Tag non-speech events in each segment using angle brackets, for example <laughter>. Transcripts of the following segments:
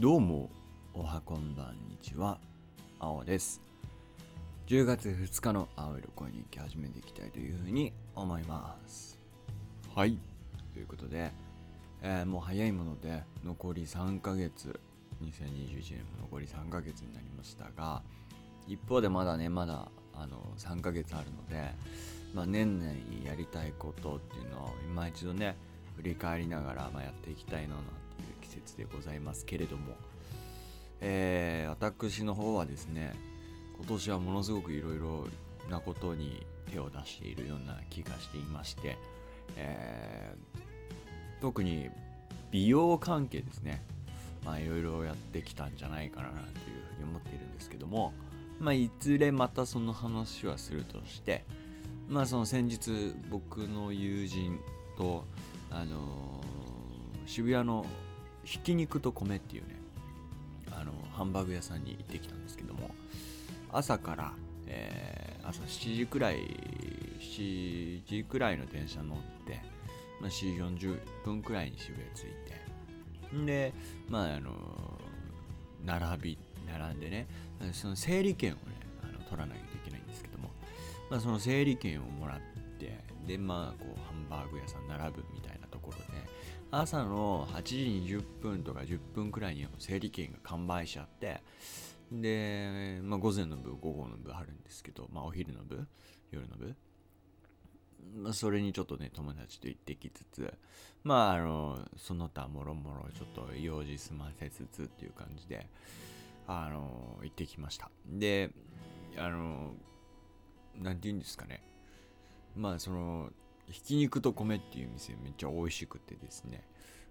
どうも、おはこんばんにちは、青です。10月2日の青色恋日記始めていきたいというふうに思います。はい。ということで、えーもう早いもので残り3ヶ月、2021年も残り3ヶ月になりましたが、一方でまだね、まだあの3ヶ月あるので、まあ、年内にやりたいことっていうのを今一度ね、振り返りながら、まあ、やっていきたいななんていう季節でございますけれども、えー私の方はですね今年はものすごくいろいろなことに手を出しているような気がしていまして、えー特に美容関係ですね。まあいろいろやってきたんじゃないかななんていうふうに思っているんですけどもまあいずれまたその話はするとしてまあその先日僕の友人とあのー渋谷のひき肉と米っていうねあのハンバーグ屋さんに行ってきたんですけども朝から、えー朝7時くらい7時くらいの電車乗って、まあ、7時40分くらいに渋谷着いてでまああの並び並んでねその整理券をねあの取らないといけないんですけども、まあ、その整理券をもらってでまあこうハンバーグ屋さん並ぶみ朝の8時20分とか10分くらいには整理券が完売しちゃってで、まあ、午前の部午後の部あるんですけど、まあ、お昼の部夜の部。まあ、それにちょっとね友達と行ってきつつまああのその他もろもろちょっと用事済ませつつっていう感じであの行ってきました。であのなんて言うんですかね。まあそのひき肉と米っていう店めっちゃ美味しくてですね。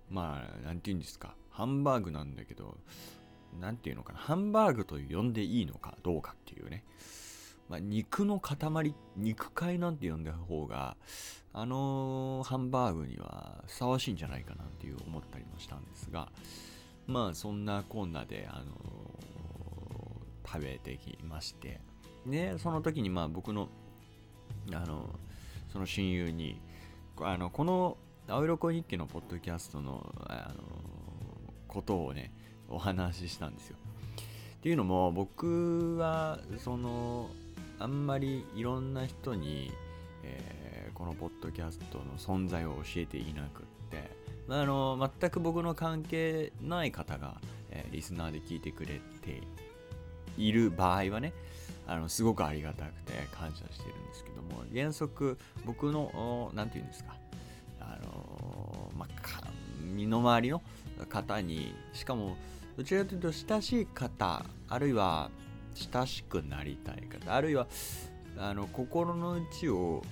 まあなんて言うんですか。ハンバーグなんだけどなんていうのかな。ハンバーグと呼んでいいのかどうかっていうね。まあ、肉の塊肉塊なんて呼んだ方があのハンバーグにはふさわしいんじゃないかなっていう思ったりもしたんですがまあそんなこんなであの食べてきまして。でその時にまあ僕のあのその親友にあのこの「青色恋日記」のポッドキャストのあのことをねお話ししたんですよ。っていうのも僕はそのあんまりいろんな人に、えーこのポッドキャストの存在を教えていなくって、まあ、あの全く僕の関係ない方が、えーリスナーで聞いてくれている場合はねあのすごくありがたくて感謝してるんですけども原則僕の何て言うんですかあのまあ身の回りの方にしかもどちらかというと親しい方あるいは親しくなりたい方あるいはあの心の内を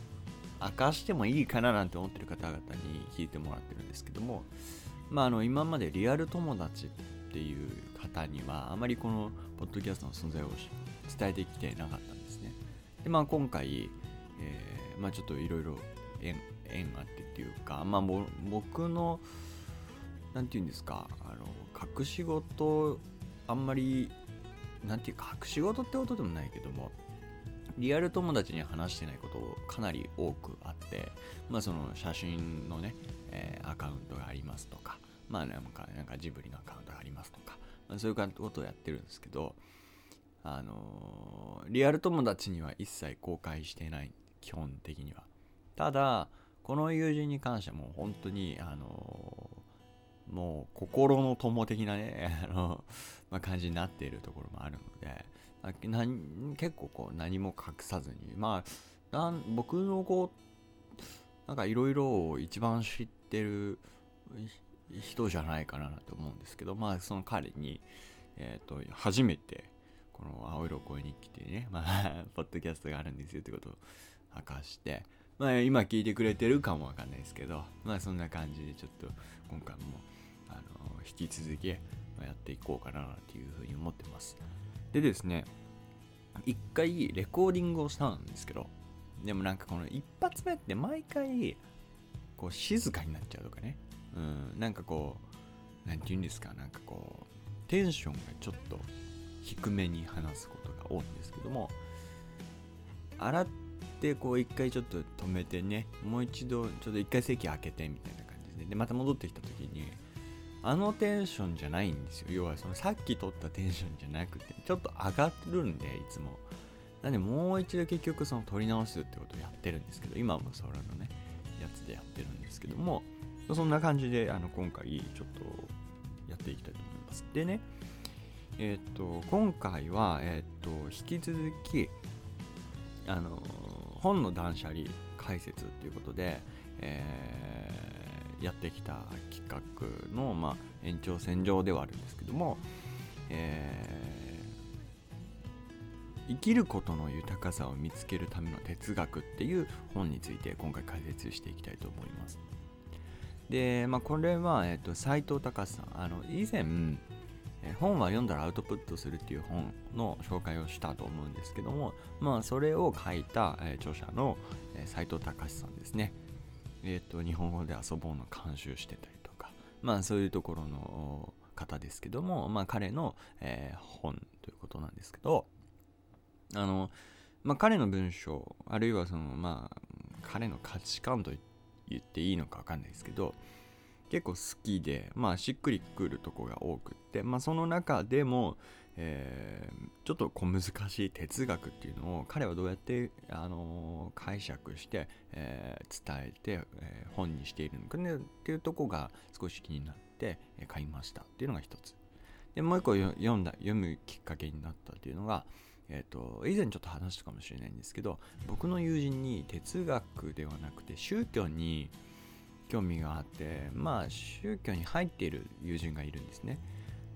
明かしてもいいかななんて思ってる方々に聞いてもらってるんですけどもまああの今までリアル友達っていう方にはあまりこのポッドキャストの存在を伝えてきてなかったんですね。でまあ今回、えーまあちょっといろいろ縁があってっていうかまあ僕のなんて言うんですかあの隠し事あんまりなんていうか隠し事ってことでもないけどもリアル友達に話してないことかなり多くあってまあその写真のね、えーアカウントがありますとかまあなんかなんかジブリのアカウントがありますとか、まあ、そういうことをやってるんですけどあのーリアル友達には一切公開してない基本的には。ただこの友人に関してはもう本当にあのーもう心の友的なね、<laughs> あの、まあ、感じになっているところもあるので、あな結構こう何も隠さずに、まあ、なん僕のこう、なんかいろいろ一番知ってる人じゃないかなと思うんですけど、まあその彼に、えっ、と、初めて、この青色恋日記っていうね、まあ、<laughs> ポッドキャストがあるんですよってことを明かして、まあ今聞いてくれてるかもわかんないですけど、まあそんな感じでちょっと今回もあの引き続きやっていこうかなっていうふうに思ってます。でですね、一回レコーディングをしたんですけど、でもなんかこの一発目って毎回こう静かになっちゃうとかね、うん、なんかこう、なんて言うんですか、なんかこう、テンションがちょっと低めに話すことが多いんですけども、洗ってこう一回ちょっと止めてね、もう一度ちょっと一回席開けてみたいな感じで、で、また戻ってきた時に、あのテンションじゃないんですよ。要はそのさっき撮ったテンションじゃなくてちょっと上がるんでいつも。なんでもう一度結局その撮り直すってことをやってるんですけど今もそれのねやつでやってるんですけどもそんな感じであの今回ちょっとやっていきたいと思います。でねえっ、と今回はえっ、と引き続きあの本の断捨離解説ということで、えー、やってきた企画の、まあ、延長線上ではあるんですけども、えー、生きることの豊かさを見つけるための哲学っていう本について今回解説していきたいと思います。で、まあ、これは、えっと、斎藤隆さん。あの、以前、え本は読んだらアウトプットするっていう本の紹介をしたと思うんですけども、まあ、それを書いた、え著者の斎、え藤隆さんですね。えっ、と、日本語で遊ぼうの監修してたりとか、まあ、そういうところの方ですけども、まあ、彼の、え、本ということなんですけど、あの、まあ、彼の文章、あるいはその、まあ、彼の価値観と言っていいのかわかんないですけど、結構好きで、まあ、しっくりくるとこが多くって、まあ、その中でも、えー、ちょっと小難しい哲学っていうのを彼はどうやって、あのー、解釈して、えー、伝えて、え本にしているのかねっていうとこが少し気になって、買いましたっていうのが一つ。でもう一個読んだ読むきっかけになったっていうのがえっ、と以前ちょっと話したかもしれないんですけど僕の友人に哲学ではなくて宗教に興味があってまあ宗教に入っている友人がいるんですね。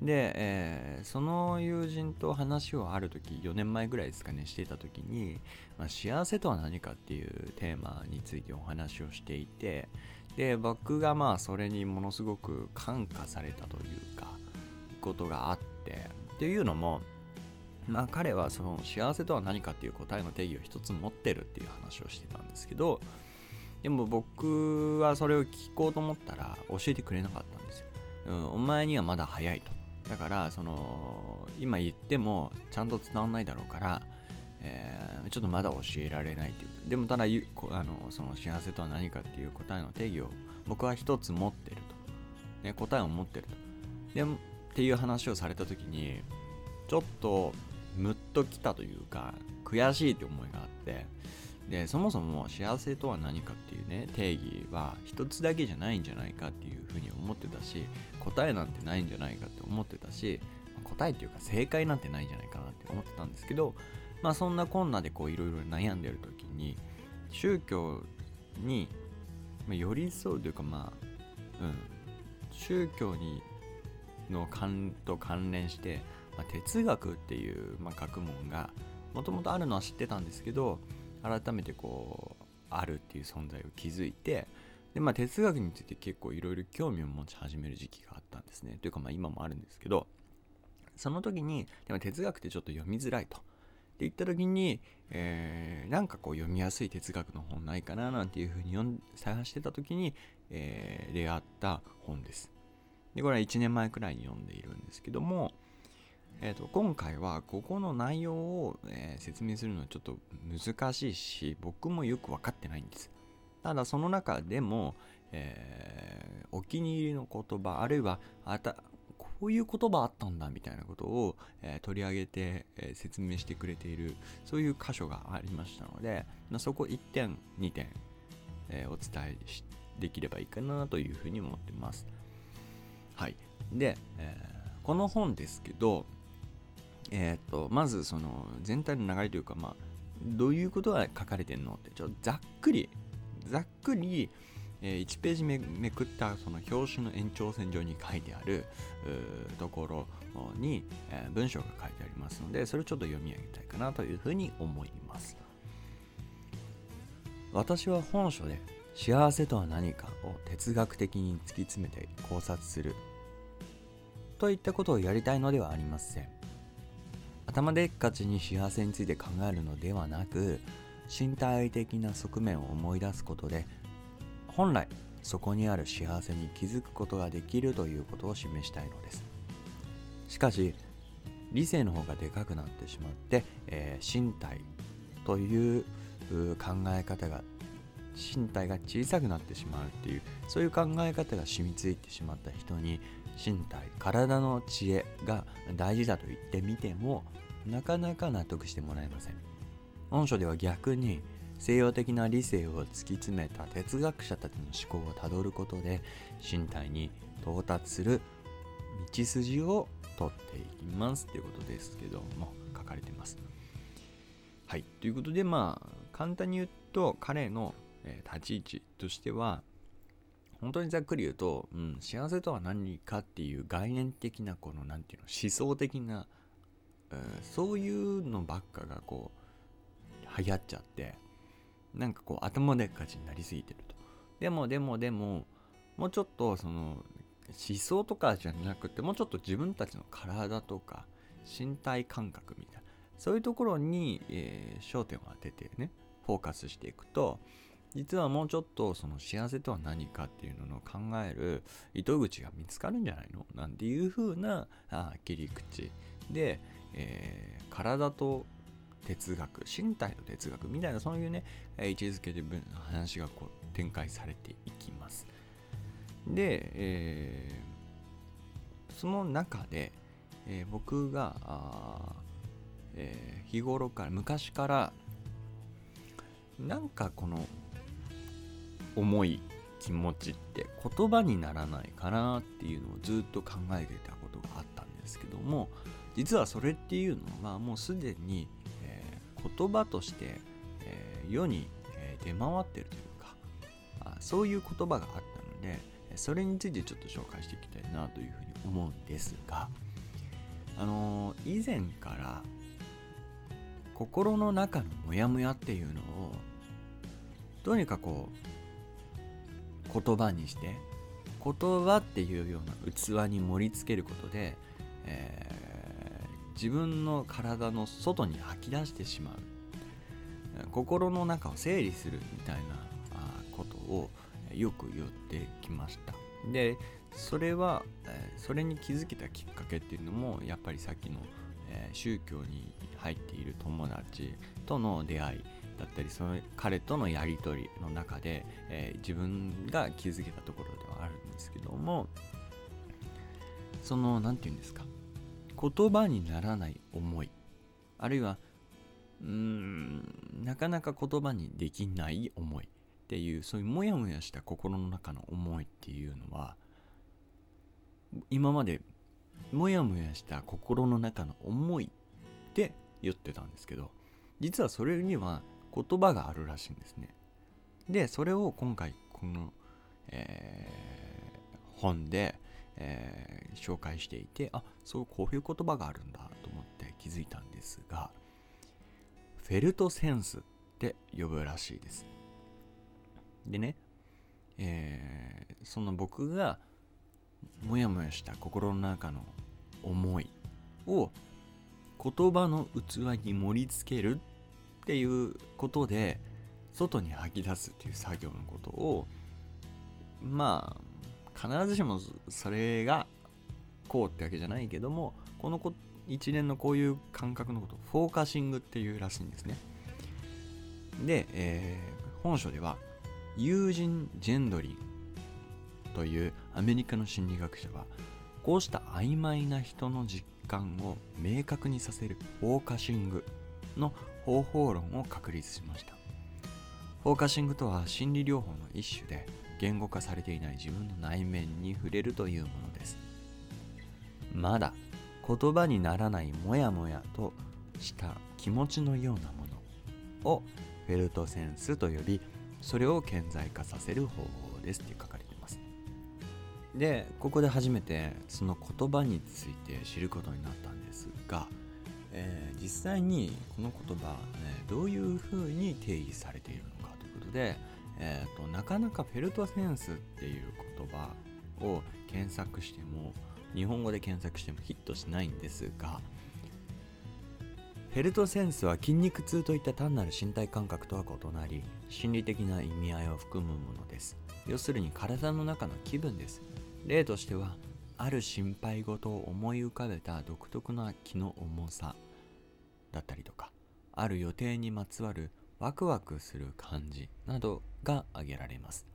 で、えー、その友人と話をある時4年前ぐらいですかねしていた時に、まあ、幸せとは何かっていうテーマについてお話をしていてで僕がまあそれにものすごく感化されたというかことがあってっていうのもまあ彼はその幸せとは何かっていう答えの定義を一つ持ってるっていう話をしてたんですけどでも僕はそれを聞こうと思ったら教えてくれなかったんですよ。うん、お前にはまだ早いと。だから、その、今言ってもちゃんと伝わんないだろうから、えー、ちょっとまだ教えられないっていう。でもただ、あのその幸せとは何かっていう答えの定義を僕は一つ持ってると。ね、答えを持ってると。でっていう話をされた時に、ちょっとムッときたというか、悔しいって思いがあって、でそもそも幸せとは何かっていうね定義は一つだけじゃないんじゃないかっていうふうに思ってたし答えなんてないんじゃないかって思ってたし答えっていうか正解なんてないんじゃないかなって思ってたんですけどまあそんなこんなでこういろいろ悩んでる時に宗教に寄り添うというかまあうん宗教にの関と関連して、まあ、哲学っていう、まあ、学問がもともとあるのは知ってたんですけど改めてこうあるっていう存在を気づいてで、まあ、哲学について結構いろいろ興味を持ち始める時期があったんですねというかまあ今もあるんですけどその時にでも哲学ってちょっと読みづらいと。って言った時に、えー、なんかこう読みやすい哲学の本ないかななんていうふうに探してた時に、えー、出会った本です。で、これは1年前くらいに読んでいるんですけども、えーと、今回はここの内容を、えー、説明するのはちょっと難しいし僕もよく分かってないんです。ただその中でも、えー、お気に入りの言葉あるいはあたこういう言葉あったんだみたいなことを、えー、取り上げて、え説明してくれているそういう箇所がありましたので、まあ、そこ1点2点、えお伝えできればいいかなというふうに思ってます。はい。で、えこの本ですけどえっ、と、まずその全体の流れというか、まあ、どういうことが書かれてんのって、ちょっとざっくり、ざっくり、えー、1ページめめくったその表紙の延長線上に書いてあるところに、えー、文章が書いてありますので、それをちょっと読み上げたいかなというふうに思います。私は本書で幸せとは何かを哲学的に突き詰めて考察するといったことをやりたいのではありません。頭でっかちに幸せについて考えるのではなく身体的な側面を思い出すことで本来そこにある幸せに気づくことができるということを示したいのです。しかし理性の方がでかくなってしまって、えー、身体という考え方が身体が小さくなってしまうっていうそういう考え方が染みついてしまった人に身体体の知恵が大事だと言ってみてもなかなか納得してもらえません。本書では逆に西洋的な理性を突き詰めた哲学者たちの思考をたどることで身体に到達する道筋を取っていきますということですけども書かれてます。はい。ということでまあ簡単に言うと彼の、立ち位置としては本当にざっくり言うと、うん、幸せとは何かっていう概念的なこの何て言うの思想的な、うん、そういうのばっかがこう流行っちゃってなんかこう頭でっかちになりすぎてると。でもでもでももうちょっとその思想とかじゃなくてもうちょっと自分たちの体とか身体感覚みたいなそういうところに、えー、焦点を当ててねフォーカスしていくと実はもうちょっとその幸せとは何かっていうのを考える糸口が見つかるんじゃないの？なんていう風なあ切り口で、えー、体と哲学身体の哲学みたいなそういうね位置づけで話がこう展開されていきます。で、えー、その中で、えー、僕がえー、日頃から昔からなんかこの重い気持ちって言葉にならないかなっていうのをずっと考えていたことがあったんですけども実はそれっていうのはもうすでに、えー、言葉として、えー、世に、え出回ってるというかあそういう言葉があったのでそれについてちょっと紹介していきたいなというふうに思うんですがあの、以前から心の中のモヤモヤっていうのをどうにかこう言葉にして言葉っていうような器に盛り付けることで、えー、自分の体の外に吐き出してしまう。心の中を整理するみたいなことをよく言ってきました。でそれは、それに気づけたきっかけっていうのもやっぱりさっきの、宗教に入っている友達との出会いだったりその彼とのやり取りの中で、えー、自分が気づけたところではあるんですけどもその何て言うんですか言葉にならない思いあるいはうーんなかなか言葉にできない思いっていうそういうモヤモヤした心の中の思いっていうのは今までモヤモヤした心の中の思いって言ってたんですけど実はそれには言葉があるらしいんですね。でそれを今回この、えー、本で、えー、紹介していてあそうこういう言葉があるんだと思って気づいたんですがフェルトセンスって呼ぶらしいです。でね、えー、その僕がモヤモヤした心の中の思いを言葉の器に盛り付けるっていうことで外に吐き出すっていう作業のことをまあ必ずしもそれがこうってわけじゃないけどもこのこ一連のこういう感覚のことをフォーカシングっていうらしいんですね。で、えー、本書ではユージン・ジェンドリンというアメリカの心理学者はこうした曖昧な人の実感を明確にさせるフォーカシングの方法論を確立しました。フォーカシングとは心理療法の一種で言語化されていない自分の内面に触れるというものです。まだ言葉にならないモヤモヤとした気持ちのようなものをフェルトセンスと呼びそれを顕在化させる方法ですって書かれてます。でここで初めてその言葉について知ることになったんですが、えー、実際にこの言葉、ね、どういうふうに定義されているのかということで、えーと、なかなかフェルトセンスっていう言葉を検索しても日本語で検索してもヒットしないんですがフェルトセンスは筋肉痛といった単なる身体感覚とは異なり心理的な意味合いを含むものです。要するに体の中の気分です。例としてはある心配事を思い浮かべた独特な気の重さだったりとかある予定にまつわるワクワクする感じなどが挙げられます。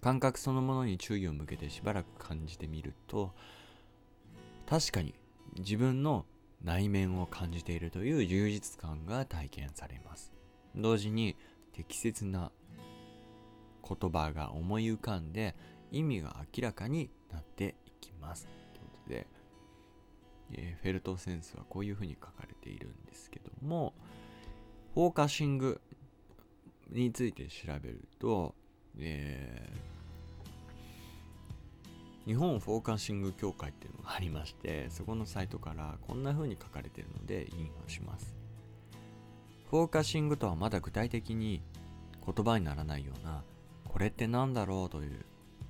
感覚そのものに注意を向けてしばらく感じてみると確かに自分の内面を感じているという充実感が体験されます。同時に適切な言葉が思い浮かんで意味が明らかになってきます。ということで、えー、フェルトセンスはこういうふうに書かれているんですけどもフォーカシングについて調べると、えー、日本フォーカシング協会っていうのがありましてそこのサイトからこんな風に書かれているので引用します。フォーカシングとはまだ具体的に言葉にならないようなこれって何だろうという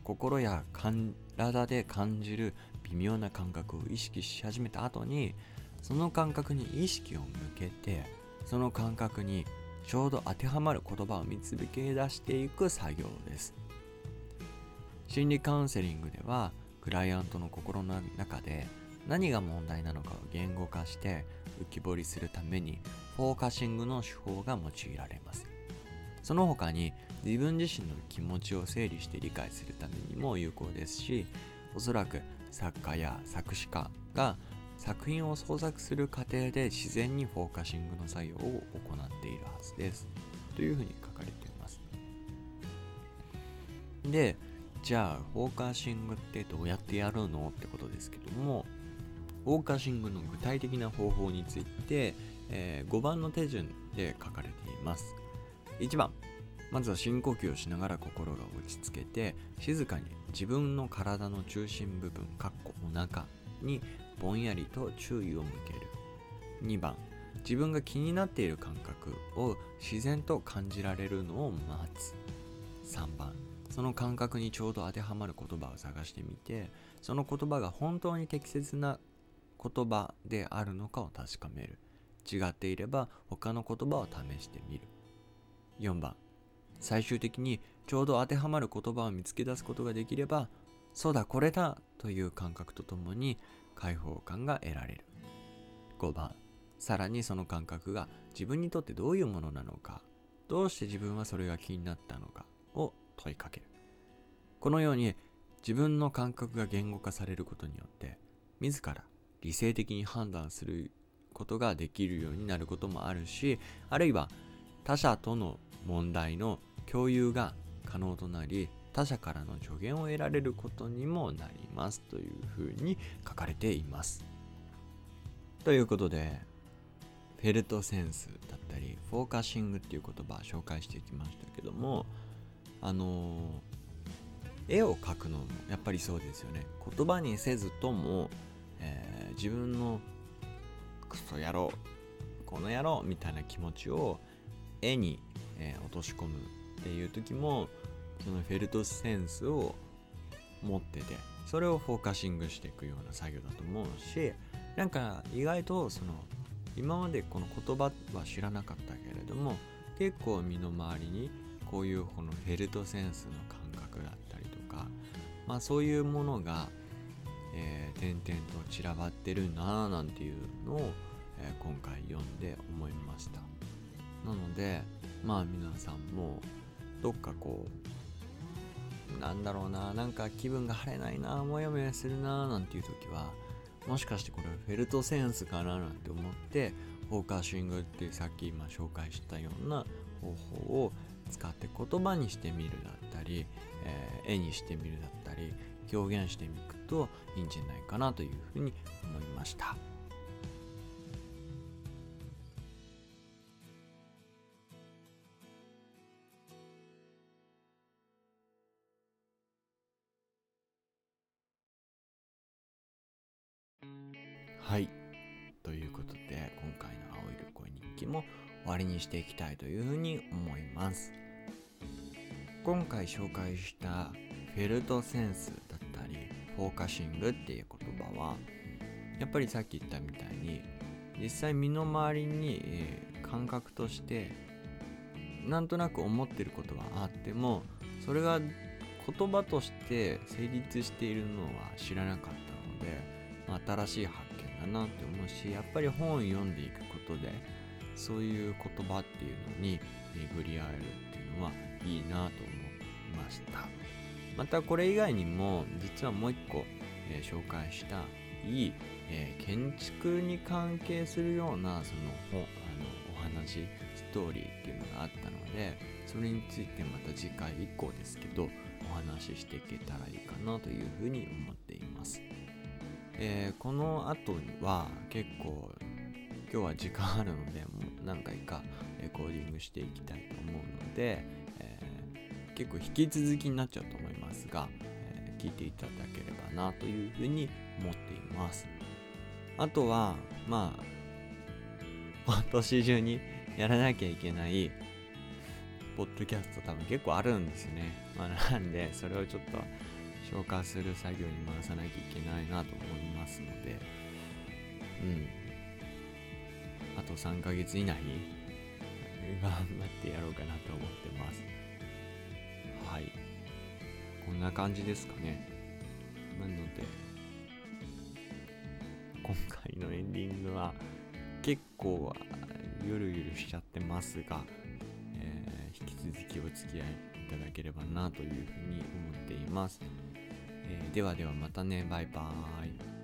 心や体で感じる微妙な感覚を意識し始めた後にその感覚に意識を向けてその感覚にちょうど当てはまる言葉を見つけ出していく作業です。心理カウンセリングではクライアントの心の中で何が問題なのかを言語化して浮き彫りするためにフォーカシングの手法が用いられます。その他に自分自身の気持ちを整理して理解するためにも有効ですしおそらく作家や作詞家が作品を創作する過程で自然にフォーカシングの作業を行っているはずです。というふうに書かれています。でじゃあフォーカシングってどうやってやるのってことですけどもフォーカシングの具体的な方法について、えー、5番の手順で書かれています。1番まずは深呼吸をしながら心が落ち着けて静かに自分の体の中心部分かっこお腹にぼんやりと注意を向ける。2番自分が気になっている感覚を自然と感じられるのを待つ。3番その感覚にちょうど当てはまる言葉を探してみてその言葉が本当に適切な言葉であるのかを確かめる。違っていれば他の言葉を試してみる。4番最終的にちょうど当てはまる言葉を見つけ出すことができればそうだこれだという感覚とともに解放感が得られる。5番さらにその感覚が自分にとってどういうものなのかどうして自分はそれが気になったのかを問いかける。このように自分の感覚が言語化されることによって自ら理性的に判断することができるようになることもあるしあるいは他者との問題の共有が可能となり他者からの助言を得られることにもなりますというふうに書かれています。ということでフェルトセンスだったりフォーカシングっていう言葉を紹介していきましたけどもあの絵を描くのもやっぱりそうですよね言葉にせずとも、えー、自分のクソ野郎この野郎みたいな気持ちを絵に、えー、落とし込むっていう時もそのフェルトセンスを持っててそれをフォーカシングしていくような作業だと思うしなんか意外とその今までこの言葉は知らなかったけれども結構身の回りにこういうこのフェルトセンスの感覚だったりとかまあそういうものが、えー、点々と散らばってるなぁなんていうのを、えー、今回読んで思いました。なのでまあ皆さんもどっかこうなんだろうななんか気分が晴れないなモヤモヤするななんていう時はもしかしてこれフェルトセンスかななんて思ってフォーカーシングっていうさっき今紹介したような方法を使って言葉にしてみるだったり、えー、絵にしてみるだったり表現してみるといいんじゃないかなというふうに思いました。はい。ということで今回の青い旅行日記も終わりにしていきたいというふうに思います。今回紹介したフェルトセンスだったりフォーカシングっていう言葉はやっぱりさっき言ったみたいに実際身の回りに、えー、感覚としてなんとなく思ってることはあってもそれが言葉として成立しているのは知らなかったので、ま、新しい発見だなって思うしやっぱり本を読んでいくことでそういう言葉っていうのに巡り合えるっていうのはいいなと思いました。またこれ以外にも実はもう一個、えー、紹介したいい、えー、建築に関係するようなその本あのお話ストーリーっていうのがあったのでそれについてまた次回以降ですけどお話ししていけたらいいかなというふうに思っています、えー、この後は結構今日は時間あるのでもう何回かレコーディングしていきたいと思うので、えー、結構引き続きになっちゃうと思いますが、えー、聞いていただければなというふうに思っていますあとはまあ今年中にやらなきゃいけないポッドキャスト多分結構あるんですよね。まあ、なんで、それをちょっと消化する作業に回さなきゃいけないなと思いますので、うん。あと3ヶ月以内に <laughs> 頑張ってやろうかなと思ってます。はい。こんな感じですかね。なので、今回のエンディングは結構ゆるゆるしちゃってますが、えー、引き続きお付き合いいただければなというふうに思っています。えー、ではではまたね、バイバーイ。